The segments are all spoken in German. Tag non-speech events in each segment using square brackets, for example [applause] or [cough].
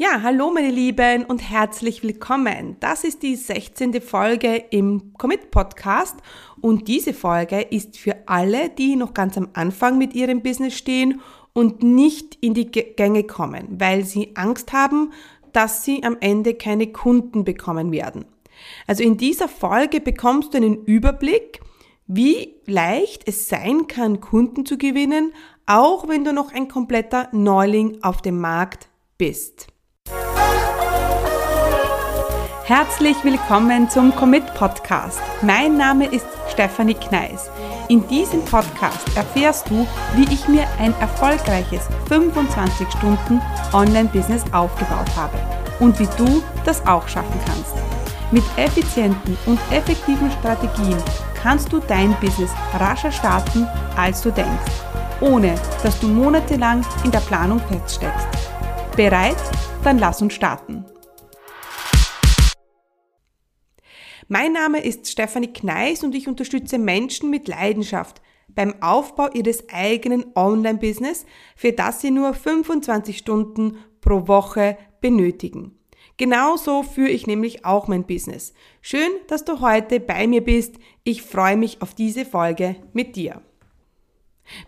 Ja, hallo meine Lieben und herzlich willkommen. Das ist die 16. Folge im Commit Podcast und diese Folge ist für alle, die noch ganz am Anfang mit ihrem Business stehen und nicht in die Gänge kommen, weil sie Angst haben, dass sie am Ende keine Kunden bekommen werden. Also in dieser Folge bekommst du einen Überblick, wie leicht es sein kann, Kunden zu gewinnen, auch wenn du noch ein kompletter Neuling auf dem Markt bist. Herzlich willkommen zum Commit Podcast. Mein Name ist Stefanie Kneis. In diesem Podcast erfährst du, wie ich mir ein erfolgreiches 25 Stunden Online-Business aufgebaut habe und wie du das auch schaffen kannst. Mit effizienten und effektiven Strategien kannst du dein Business rascher starten, als du denkst, ohne dass du monatelang in der Planung feststeckst. Bereit? Dann lass uns starten. Mein Name ist Stefanie Kneis und ich unterstütze Menschen mit Leidenschaft beim Aufbau ihres eigenen Online-Business, für das sie nur 25 Stunden pro Woche benötigen. Genauso führe ich nämlich auch mein Business. Schön, dass du heute bei mir bist. Ich freue mich auf diese Folge mit dir.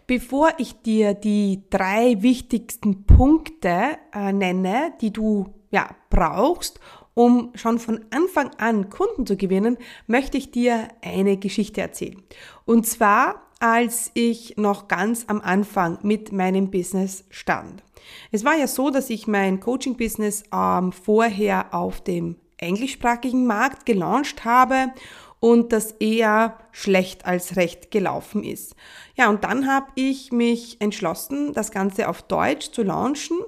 Bevor ich dir die drei wichtigsten Punkte äh, nenne, die du ja brauchst, um schon von Anfang an Kunden zu gewinnen, möchte ich dir eine Geschichte erzählen. Und zwar, als ich noch ganz am Anfang mit meinem Business stand. Es war ja so, dass ich mein Coaching-Business ähm, vorher auf dem englischsprachigen Markt gelauncht habe und das eher schlecht als recht gelaufen ist. Ja, und dann habe ich mich entschlossen, das Ganze auf Deutsch zu launchen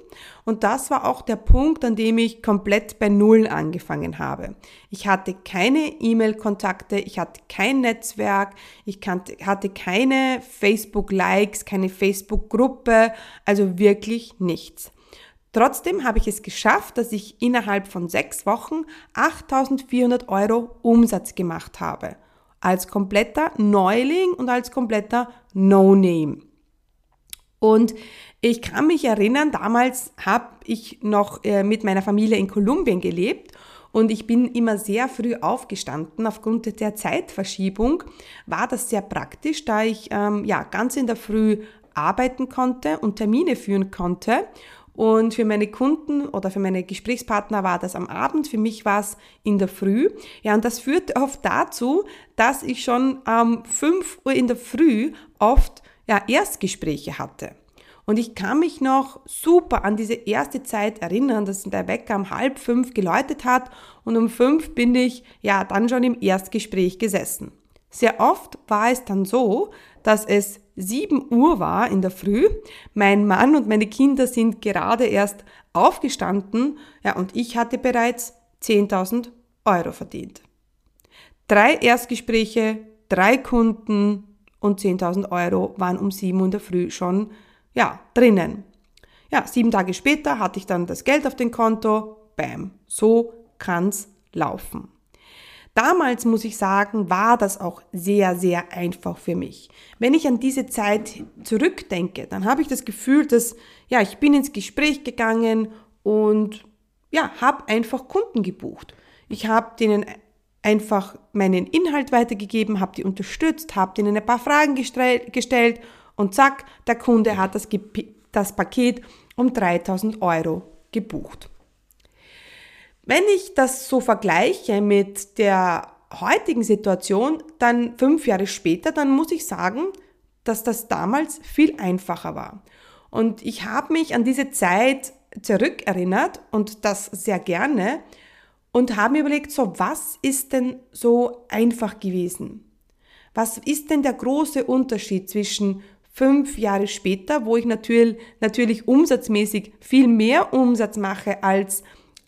und das war auch der Punkt, an dem ich komplett bei Null angefangen habe. Ich hatte keine E-Mail-Kontakte, ich hatte kein Netzwerk, ich hatte keine Facebook-Likes, keine Facebook-Gruppe, also wirklich nichts. Trotzdem habe ich es geschafft, dass ich innerhalb von sechs Wochen 8400 Euro Umsatz gemacht habe. Als kompletter Neuling und als kompletter No-Name. Und ich kann mich erinnern, damals habe ich noch äh, mit meiner Familie in Kolumbien gelebt und ich bin immer sehr früh aufgestanden. Aufgrund der Zeitverschiebung war das sehr praktisch, da ich ähm, ja ganz in der Früh arbeiten konnte und Termine führen konnte und für meine Kunden oder für meine Gesprächspartner war das am Abend, für mich war es in der Früh. Ja, und das führt [laughs] oft dazu, dass ich schon um 5 Uhr in der Früh oft ja, Erstgespräche hatte. Und ich kann mich noch super an diese erste Zeit erinnern, dass der Wecker um halb fünf geläutet hat und um fünf bin ich ja dann schon im Erstgespräch gesessen. Sehr oft war es dann so, dass es 7 Uhr war in der Früh. Mein Mann und meine Kinder sind gerade erst aufgestanden ja, und ich hatte bereits 10.000 Euro verdient. Drei Erstgespräche, drei Kunden und 10.000 Euro waren um 7 Uhr in der Früh schon ja, drinnen. Ja, sieben Tage später hatte ich dann das Geld auf dem Konto. Bam, so kann's laufen. Damals muss ich sagen, war das auch sehr, sehr einfach für mich. Wenn ich an diese Zeit zurückdenke, dann habe ich das Gefühl, dass, ja, ich bin ins Gespräch gegangen und, ja, habe einfach Kunden gebucht. Ich habe denen einfach meinen Inhalt weitergegeben, habe die unterstützt, habe denen ein paar Fragen gestellt und zack, der Kunde hat das, das Paket um 3000 Euro gebucht. Wenn ich das so vergleiche mit der heutigen Situation, dann fünf Jahre später, dann muss ich sagen, dass das damals viel einfacher war. Und ich habe mich an diese Zeit zurückerinnert und das sehr gerne und habe mir überlegt, so was ist denn so einfach gewesen? Was ist denn der große Unterschied zwischen fünf Jahre später, wo ich natürlich, natürlich umsatzmäßig viel mehr Umsatz mache als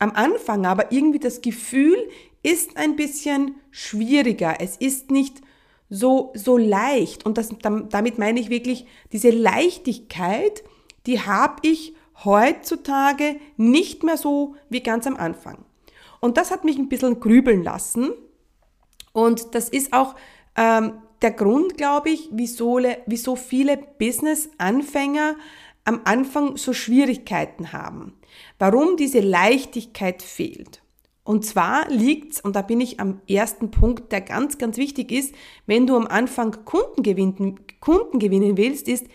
am Anfang, aber irgendwie das Gefühl ist ein bisschen schwieriger. Es ist nicht so, so leicht. Und das, damit meine ich wirklich diese Leichtigkeit, die habe ich heutzutage nicht mehr so wie ganz am Anfang. Und das hat mich ein bisschen grübeln lassen. Und das ist auch ähm, der Grund, glaube ich, wieso, wieso viele Business-Anfänger am Anfang so Schwierigkeiten haben. Warum diese Leichtigkeit fehlt. Und zwar liegt's, und da bin ich am ersten Punkt, der ganz, ganz wichtig ist, wenn du am Anfang Kunden gewinnen, Kunden gewinnen willst, ist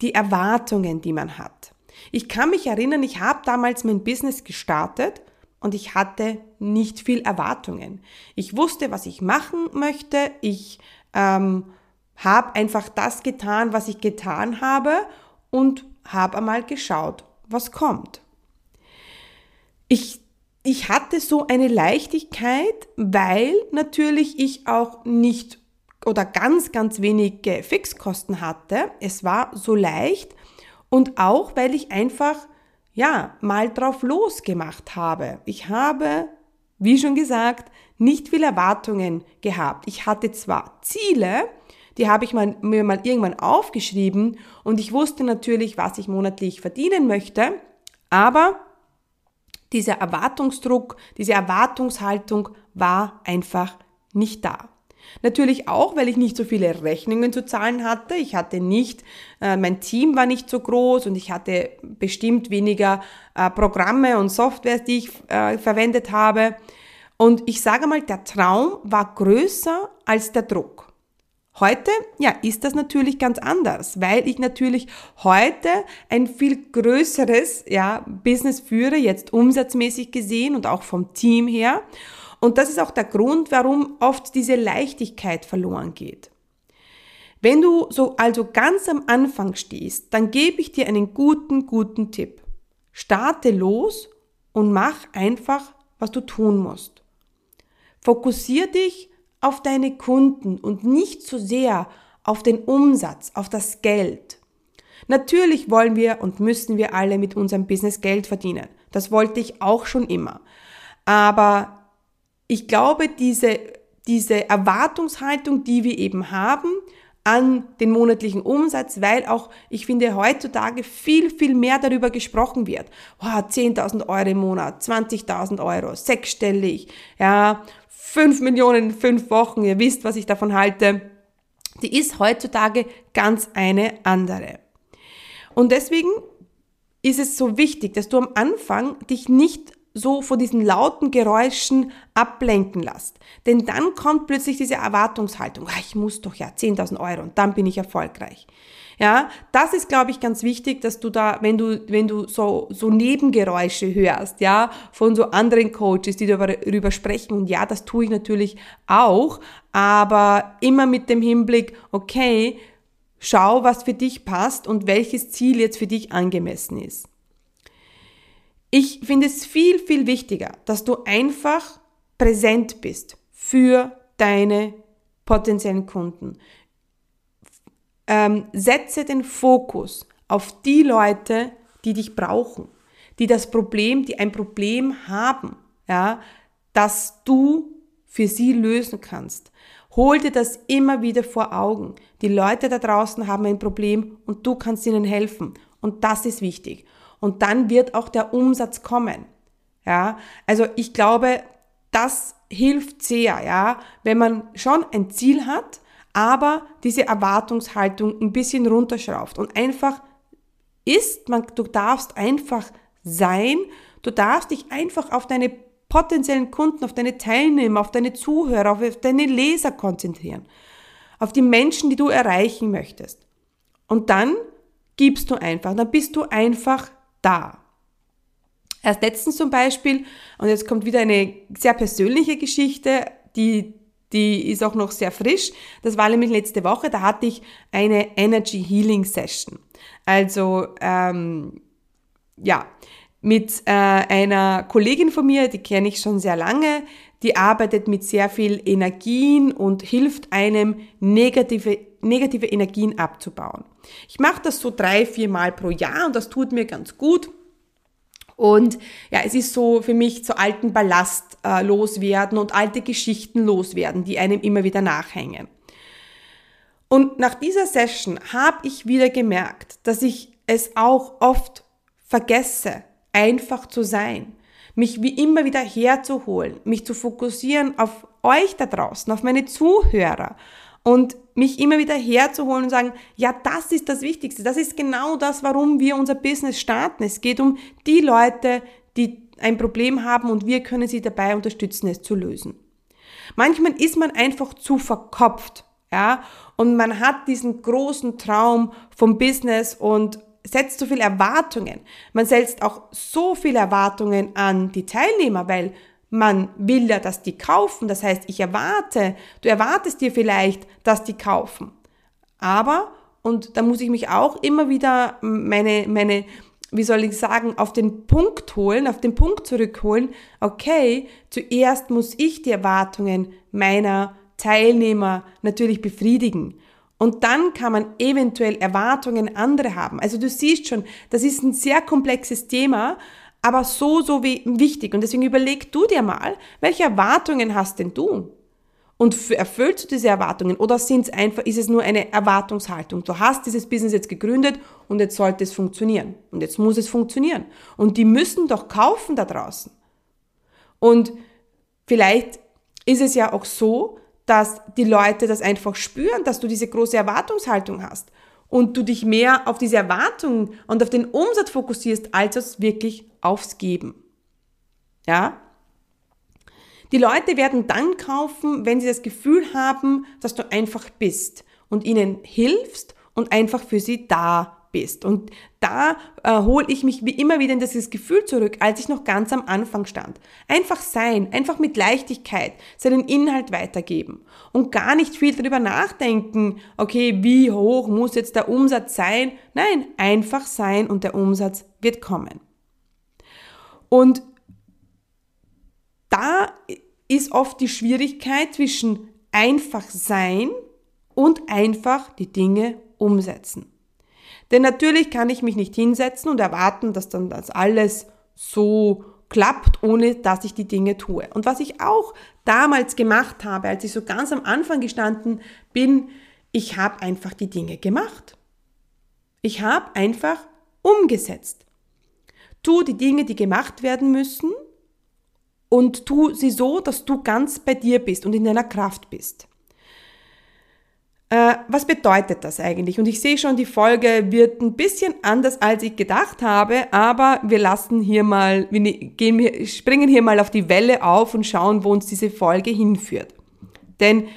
die Erwartungen, die man hat. Ich kann mich erinnern, ich habe damals mein Business gestartet und ich hatte nicht viel Erwartungen. Ich wusste, was ich machen möchte. Ich ähm, habe einfach das getan, was ich getan habe und habe einmal geschaut, was kommt. Ich, ich hatte so eine Leichtigkeit, weil natürlich ich auch nicht oder ganz, ganz wenige Fixkosten hatte. Es war so leicht und auch, weil ich einfach, ja, mal drauf losgemacht habe. Ich habe, wie schon gesagt, nicht viel Erwartungen gehabt. Ich hatte zwar Ziele, die habe ich mir mal irgendwann aufgeschrieben und ich wusste natürlich, was ich monatlich verdienen möchte, aber dieser Erwartungsdruck, diese Erwartungshaltung war einfach nicht da. Natürlich auch, weil ich nicht so viele Rechnungen zu zahlen hatte. Ich hatte nicht, äh, mein Team war nicht so groß und ich hatte bestimmt weniger äh, Programme und Softwares, die ich äh, verwendet habe. Und ich sage mal, der Traum war größer als der Druck. Heute, ja, ist das natürlich ganz anders, weil ich natürlich heute ein viel größeres, ja, Business führe, jetzt umsatzmäßig gesehen und auch vom Team her. Und das ist auch der Grund, warum oft diese Leichtigkeit verloren geht. Wenn du so also ganz am Anfang stehst, dann gebe ich dir einen guten, guten Tipp. Starte los und mach einfach, was du tun musst. Fokussier dich auf deine Kunden und nicht so sehr auf den Umsatz, auf das Geld. Natürlich wollen wir und müssen wir alle mit unserem Business Geld verdienen. Das wollte ich auch schon immer. Aber ich glaube, diese, diese Erwartungshaltung, die wir eben haben an den monatlichen Umsatz, weil auch, ich finde, heutzutage viel, viel mehr darüber gesprochen wird. Oh, 10.000 Euro im Monat, 20.000 Euro, sechsstellig, ja, 5 Millionen in fünf Wochen, ihr wisst, was ich davon halte. Die ist heutzutage ganz eine andere. Und deswegen ist es so wichtig, dass du am Anfang dich nicht so von diesen lauten Geräuschen ablenken lässt. Denn dann kommt plötzlich diese Erwartungshaltung, ah, ich muss doch ja 10.000 Euro und dann bin ich erfolgreich. Ja, das ist, glaube ich, ganz wichtig, dass du da, wenn du, wenn du so, so Nebengeräusche hörst, ja, von so anderen Coaches, die darüber sprechen, und ja, das tue ich natürlich auch, aber immer mit dem Hinblick, okay, schau, was für dich passt und welches Ziel jetzt für dich angemessen ist. Ich finde es viel, viel wichtiger, dass du einfach präsent bist für deine potenziellen Kunden. Ähm, setze den Fokus auf die Leute, die dich brauchen, die das Problem, die ein Problem haben, ja, dass du für sie lösen kannst. Hol dir das immer wieder vor Augen. Die Leute da draußen haben ein Problem und du kannst ihnen helfen. Und das ist wichtig und dann wird auch der Umsatz kommen. Ja, also ich glaube, das hilft sehr, ja, wenn man schon ein Ziel hat, aber diese Erwartungshaltung ein bisschen runterschraubt und einfach ist, man, du darfst einfach sein, du darfst dich einfach auf deine potenziellen Kunden, auf deine Teilnehmer, auf deine Zuhörer, auf deine Leser konzentrieren, auf die Menschen, die du erreichen möchtest. Und dann gibst du einfach, dann bist du einfach da. Erst letztens zum Beispiel, und jetzt kommt wieder eine sehr persönliche Geschichte, die, die ist auch noch sehr frisch. Das war nämlich letzte Woche, da hatte ich eine Energy Healing Session. Also, ähm, ja, mit äh, einer Kollegin von mir, die kenne ich schon sehr lange, die arbeitet mit sehr viel Energien und hilft einem, negative, negative Energien abzubauen. Ich mache das so drei, vier Mal pro Jahr und das tut mir ganz gut. Und ja, es ist so für mich zu alten Ballast äh, loswerden und alte Geschichten loswerden, die einem immer wieder nachhängen. Und nach dieser Session habe ich wieder gemerkt, dass ich es auch oft vergesse, einfach zu sein, mich wie immer wieder herzuholen, mich zu fokussieren auf euch da draußen, auf meine Zuhörer und mich immer wieder herzuholen und sagen, ja, das ist das Wichtigste. Das ist genau das, warum wir unser Business starten. Es geht um die Leute, die ein Problem haben und wir können sie dabei unterstützen, es zu lösen. Manchmal ist man einfach zu verkopft, ja, und man hat diesen großen Traum vom Business und setzt so viele Erwartungen. Man setzt auch so viele Erwartungen an die Teilnehmer, weil man will ja, dass die kaufen. Das heißt, ich erwarte, du erwartest dir vielleicht, dass die kaufen. Aber, und da muss ich mich auch immer wieder meine, meine, wie soll ich sagen, auf den Punkt holen, auf den Punkt zurückholen, okay, zuerst muss ich die Erwartungen meiner Teilnehmer natürlich befriedigen. Und dann kann man eventuell Erwartungen andere haben. Also du siehst schon, das ist ein sehr komplexes Thema, aber so, so wie wichtig. Und deswegen überleg du dir mal, welche Erwartungen hast denn du? Und erfüllst du diese Erwartungen oder sind's einfach, ist es nur eine Erwartungshaltung? Du hast dieses Business jetzt gegründet und jetzt sollte es funktionieren. Und jetzt muss es funktionieren. Und die müssen doch kaufen da draußen. Und vielleicht ist es ja auch so, dass die Leute das einfach spüren, dass du diese große Erwartungshaltung hast und du dich mehr auf diese Erwartungen und auf den Umsatz fokussierst, als wirklich aufs Geben. Ja? Die Leute werden dann kaufen, wenn sie das Gefühl haben, dass du einfach bist und ihnen hilfst und einfach für sie da bist. Und da äh, hole ich mich wie immer wieder in dieses Gefühl zurück, als ich noch ganz am Anfang stand. Einfach sein, einfach mit Leichtigkeit seinen Inhalt weitergeben und gar nicht viel darüber nachdenken, okay, wie hoch muss jetzt der Umsatz sein? Nein, einfach sein und der Umsatz wird kommen. Und da ist oft die Schwierigkeit zwischen einfach sein und einfach die Dinge umsetzen. Denn natürlich kann ich mich nicht hinsetzen und erwarten, dass dann das alles so klappt, ohne dass ich die Dinge tue. Und was ich auch damals gemacht habe, als ich so ganz am Anfang gestanden bin, ich habe einfach die Dinge gemacht. Ich habe einfach umgesetzt. Tu die Dinge, die gemacht werden müssen und tu sie so, dass du ganz bei dir bist und in deiner Kraft bist. Äh, was bedeutet das eigentlich? Und ich sehe schon, die Folge wird ein bisschen anders, als ich gedacht habe, aber wir lassen hier mal, wir ne-, gehen, springen hier mal auf die Welle auf und schauen, wo uns diese Folge hinführt. Denn,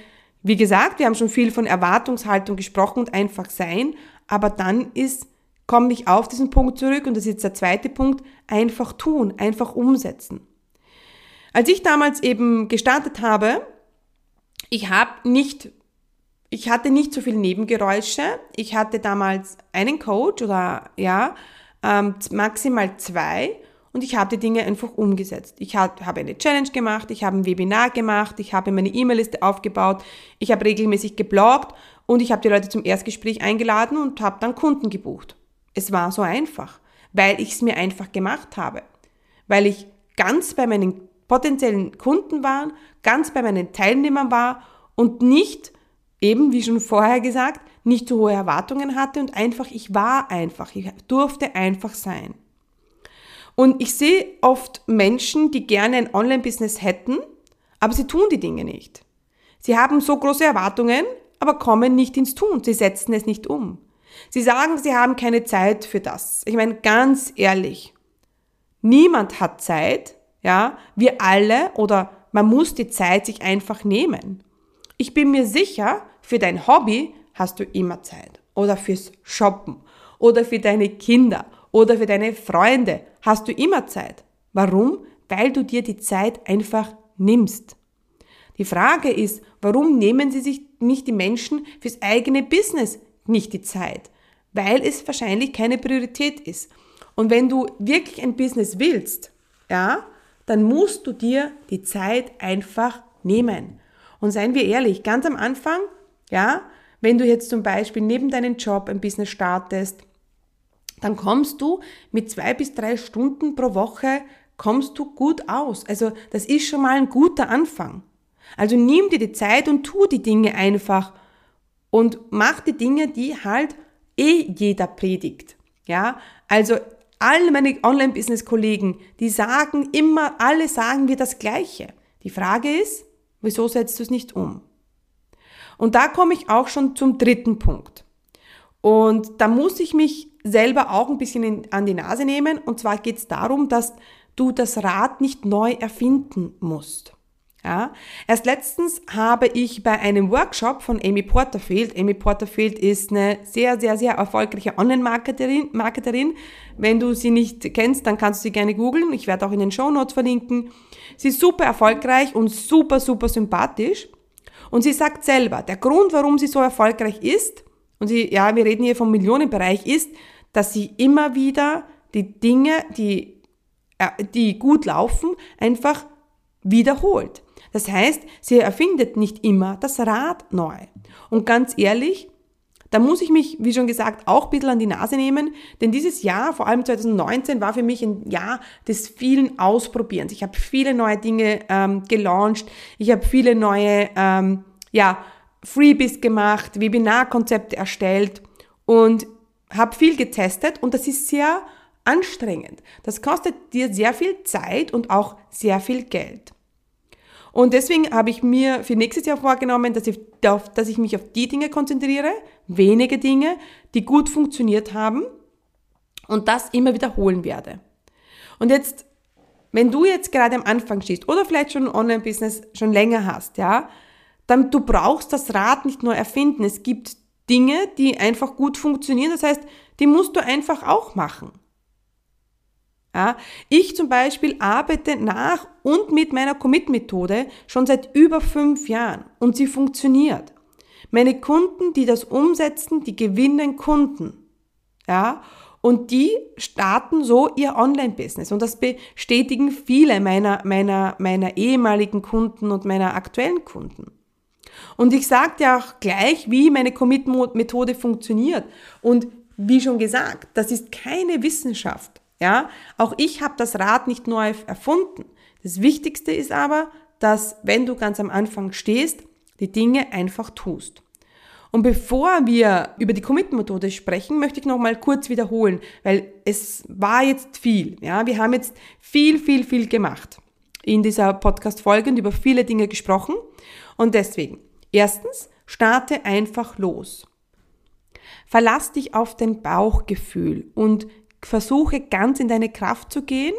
wie gesagt, wir haben schon viel von Erwartungshaltung gesprochen und einfach sein, aber dann ist, komme ich auf diesen Punkt zurück und das ist jetzt der zweite Punkt, einfach tun, einfach umsetzen. Als ich damals eben gestartet habe, ich habe nicht ich hatte nicht so viele Nebengeräusche. Ich hatte damals einen Coach oder ja, ähm, maximal zwei und ich habe die Dinge einfach umgesetzt. Ich habe eine Challenge gemacht, ich habe ein Webinar gemacht, ich habe meine E-Mail-Liste aufgebaut, ich habe regelmäßig gebloggt und ich habe die Leute zum Erstgespräch eingeladen und habe dann Kunden gebucht. Es war so einfach, weil ich es mir einfach gemacht habe, weil ich ganz bei meinen potenziellen Kunden war, ganz bei meinen Teilnehmern war und nicht eben, wie schon vorher gesagt, nicht so hohe Erwartungen hatte und einfach, ich war einfach, ich durfte einfach sein. Und ich sehe oft Menschen, die gerne ein Online-Business hätten, aber sie tun die Dinge nicht. Sie haben so große Erwartungen, aber kommen nicht ins Tun. Sie setzen es nicht um. Sie sagen, sie haben keine Zeit für das. Ich meine, ganz ehrlich, niemand hat Zeit, ja, wir alle oder man muss die Zeit sich einfach nehmen. Ich bin mir sicher, für dein Hobby hast du immer Zeit. Oder fürs Shoppen. Oder für deine Kinder. Oder für deine Freunde hast du immer Zeit. Warum? Weil du dir die Zeit einfach nimmst. Die Frage ist, warum nehmen sie sich nicht die Menschen fürs eigene Business nicht die Zeit? Weil es wahrscheinlich keine Priorität ist. Und wenn du wirklich ein Business willst, ja, dann musst du dir die Zeit einfach nehmen. Und seien wir ehrlich, ganz am Anfang ja, wenn du jetzt zum Beispiel neben deinem Job ein Business startest, dann kommst du mit zwei bis drei Stunden pro Woche kommst du gut aus. Also das ist schon mal ein guter Anfang. Also nimm dir die Zeit und tu die Dinge einfach und mach die Dinge, die halt eh jeder predigt. Ja, also alle meine Online-Business-Kollegen, die sagen immer, alle sagen wir das Gleiche. Die Frage ist, wieso setzt du es nicht um? Und da komme ich auch schon zum dritten Punkt. Und da muss ich mich selber auch ein bisschen in, an die Nase nehmen. Und zwar geht es darum, dass du das Rad nicht neu erfinden musst. Ja, erst letztens habe ich bei einem Workshop von Amy Porterfield, Amy Porterfield ist eine sehr, sehr, sehr erfolgreiche Online-Marketerin. Marketerin. Wenn du sie nicht kennst, dann kannst du sie gerne googeln. Ich werde auch in den Show Notes verlinken. Sie ist super erfolgreich und super, super sympathisch. Und sie sagt selber, der Grund, warum sie so erfolgreich ist, und sie, ja, wir reden hier vom Millionenbereich, ist, dass sie immer wieder die Dinge, die, äh, die gut laufen, einfach wiederholt. Das heißt, sie erfindet nicht immer das Rad neu. Und ganz ehrlich, da muss ich mich, wie schon gesagt, auch ein bisschen an die Nase nehmen, denn dieses Jahr, vor allem 2019, war für mich ein Jahr des vielen Ausprobierens. Ich habe viele neue Dinge ähm, gelauncht, ich habe viele neue ähm, ja, Freebies gemacht, Webinarkonzepte erstellt und habe viel getestet und das ist sehr anstrengend. Das kostet dir sehr viel Zeit und auch sehr viel Geld. Und deswegen habe ich mir für nächstes Jahr vorgenommen, dass ich, dass ich mich auf die Dinge konzentriere, wenige Dinge, die gut funktioniert haben und das immer wiederholen werde. Und jetzt, wenn du jetzt gerade am Anfang stehst oder vielleicht schon ein Online-Business schon länger hast, ja, dann du brauchst das Rad nicht nur erfinden. Es gibt Dinge, die einfach gut funktionieren. Das heißt, die musst du einfach auch machen. Ja, ich zum Beispiel arbeite nach und mit meiner Commit-Methode schon seit über fünf Jahren und sie funktioniert. Meine Kunden, die das umsetzen, die gewinnen Kunden. Ja, und die starten so ihr Online-Business. Und das bestätigen viele meiner, meiner, meiner ehemaligen Kunden und meiner aktuellen Kunden. Und ich sage dir auch gleich, wie meine Commit-Methode funktioniert. Und wie schon gesagt, das ist keine Wissenschaft. Ja, auch ich habe das Rad nicht neu erfunden. Das Wichtigste ist aber, dass wenn du ganz am Anfang stehst, die Dinge einfach tust. Und bevor wir über die Commit-Methode sprechen, möchte ich noch mal kurz wiederholen, weil es war jetzt viel. Ja, wir haben jetzt viel, viel, viel gemacht in dieser Podcast-Folge und über viele Dinge gesprochen. Und deswegen, erstens, starte einfach los. Verlass dich auf dein Bauchgefühl und versuche ganz in deine Kraft zu gehen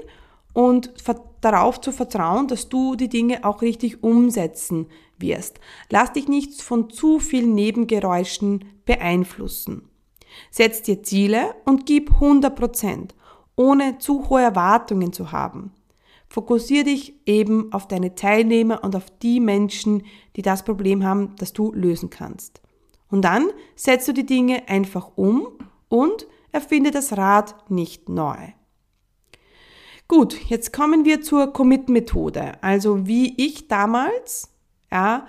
und darauf zu vertrauen, dass du die Dinge auch richtig umsetzen wirst. Lass dich nicht von zu vielen Nebengeräuschen beeinflussen. Setz dir Ziele und gib 100 Prozent, ohne zu hohe Erwartungen zu haben. Fokussiere dich eben auf deine Teilnehmer und auf die Menschen, die das Problem haben, das du lösen kannst. Und dann setzt du die Dinge einfach um und erfinde das Rad nicht neu. Gut, jetzt kommen wir zur Commit-Methode. Also wie ich damals, ja,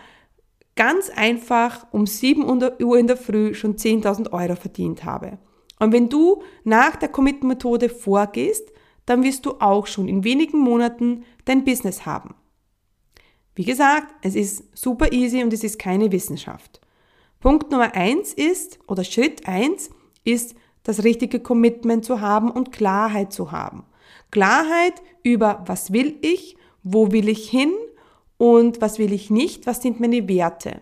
ganz einfach um 7 Uhr in der Früh schon 10.000 Euro verdient habe. Und wenn du nach der Commit-Methode vorgehst, dann wirst du auch schon in wenigen Monaten dein Business haben. Wie gesagt, es ist super easy und es ist keine Wissenschaft. Punkt Nummer eins ist, oder Schritt eins ist, das richtige Commitment zu haben und Klarheit zu haben. Klarheit über, was will ich, wo will ich hin und was will ich nicht, was sind meine Werte.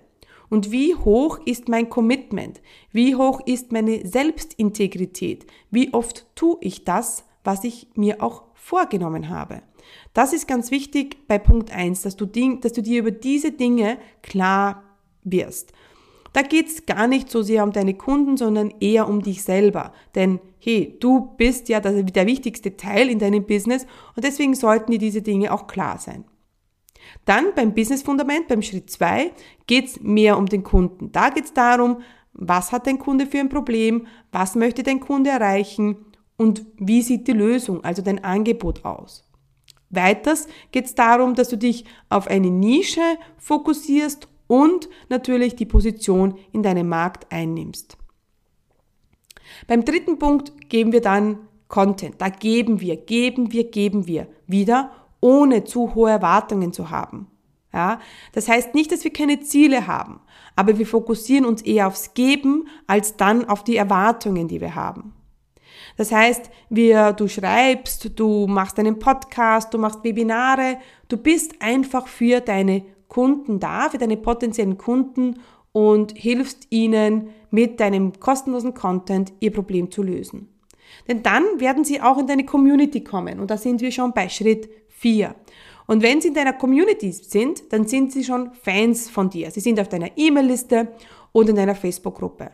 Und wie hoch ist mein Commitment? Wie hoch ist meine Selbstintegrität? Wie oft tue ich das, was ich mir auch vorgenommen habe? Das ist ganz wichtig bei Punkt eins, dass du, dass du dir über diese Dinge klar wirst. Da geht's gar nicht so sehr um deine Kunden, sondern eher um dich selber. Denn hey, du bist ja der wichtigste Teil in deinem Business und deswegen sollten dir diese Dinge auch klar sein. Dann beim Business Fundament, beim Schritt zwei geht's mehr um den Kunden. Da geht's darum, was hat dein Kunde für ein Problem, was möchte dein Kunde erreichen und wie sieht die Lösung, also dein Angebot aus. Weiters geht es darum, dass du dich auf eine Nische fokussierst und natürlich die Position in deinem Markt einnimmst. Beim dritten Punkt geben wir dann Content. Da geben wir, geben wir, geben wir wieder, ohne zu hohe Erwartungen zu haben. Ja, das heißt nicht, dass wir keine Ziele haben, aber wir fokussieren uns eher aufs Geben als dann auf die Erwartungen, die wir haben. Das heißt, wir, du schreibst, du machst einen Podcast, du machst Webinare, du bist einfach für deine Kunden da, für deine potenziellen Kunden und hilfst ihnen mit deinem kostenlosen Content ihr Problem zu lösen. Denn dann werden sie auch in deine Community kommen und da sind wir schon bei Schritt 4. Und wenn sie in deiner Community sind, dann sind sie schon Fans von dir. Sie sind auf deiner E-Mail-Liste und in deiner Facebook-Gruppe.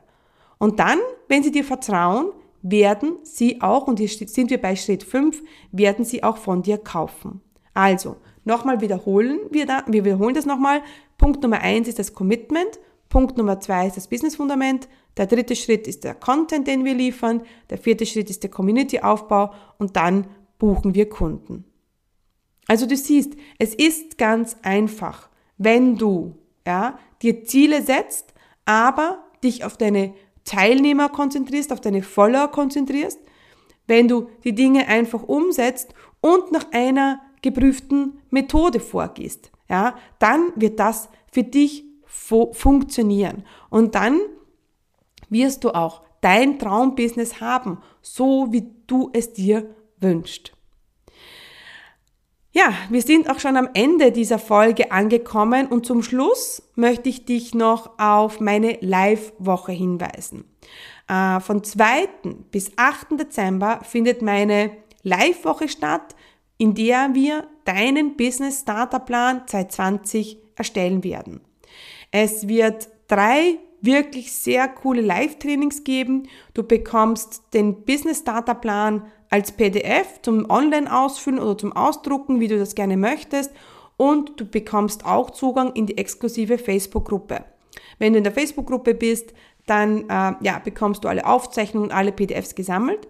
Und dann, wenn sie dir vertrauen, werden sie auch, und hier sind wir bei Schritt 5, werden sie auch von dir kaufen. Also, nochmal wiederholen wir da, wir wiederholen das nochmal. Punkt Nummer 1 ist das Commitment. Punkt Nummer 2 ist das Business-Fundament. Der dritte Schritt ist der Content, den wir liefern. Der vierte Schritt ist der Community-Aufbau. Und dann buchen wir Kunden. Also du siehst, es ist ganz einfach, wenn du ja, dir Ziele setzt, aber dich auf deine Teilnehmer konzentrierst, auf deine Follower konzentrierst, wenn du die Dinge einfach umsetzt und nach einer geprüften Methode vorgehst, ja, dann wird das für dich fu funktionieren. Und dann wirst du auch dein Traumbusiness haben, so wie du es dir wünschst. Ja, wir sind auch schon am Ende dieser Folge angekommen und zum Schluss möchte ich dich noch auf meine Live-Woche hinweisen. Äh, von 2. bis 8. Dezember findet meine Live-Woche statt, in der wir deinen Business Starter Plan 2020 erstellen werden. Es wird drei wirklich sehr coole Live-Trainings geben. Du bekommst den Business Starter Plan als PDF zum Online-Ausfüllen oder zum Ausdrucken, wie du das gerne möchtest. Und du bekommst auch Zugang in die exklusive Facebook-Gruppe. Wenn du in der Facebook-Gruppe bist, dann äh, ja, bekommst du alle Aufzeichnungen, alle PDFs gesammelt.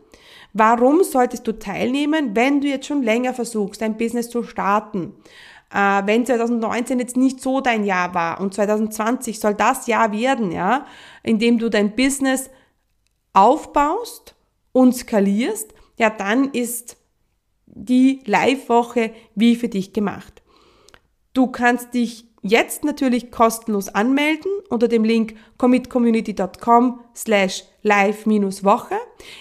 Warum solltest du teilnehmen, wenn du jetzt schon länger versuchst, dein Business zu starten? Äh, wenn 2019 jetzt nicht so dein Jahr war und 2020 soll das Jahr werden, ja, in dem du dein Business aufbaust und skalierst, ja, dann ist die Live-Woche wie für dich gemacht. Du kannst dich jetzt natürlich kostenlos anmelden unter dem Link commitcommunity.com slash live-woche.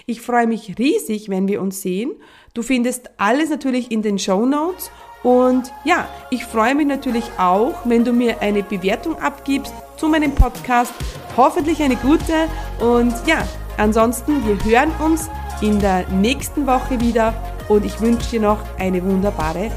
Ich freue mich riesig, wenn wir uns sehen. Du findest alles natürlich in den Show Notes und ja, ich freue mich natürlich auch, wenn du mir eine Bewertung abgibst zu meinem Podcast. Hoffentlich eine gute und ja, ansonsten, wir hören uns in der nächsten Woche wieder und ich wünsche dir noch eine wunderbare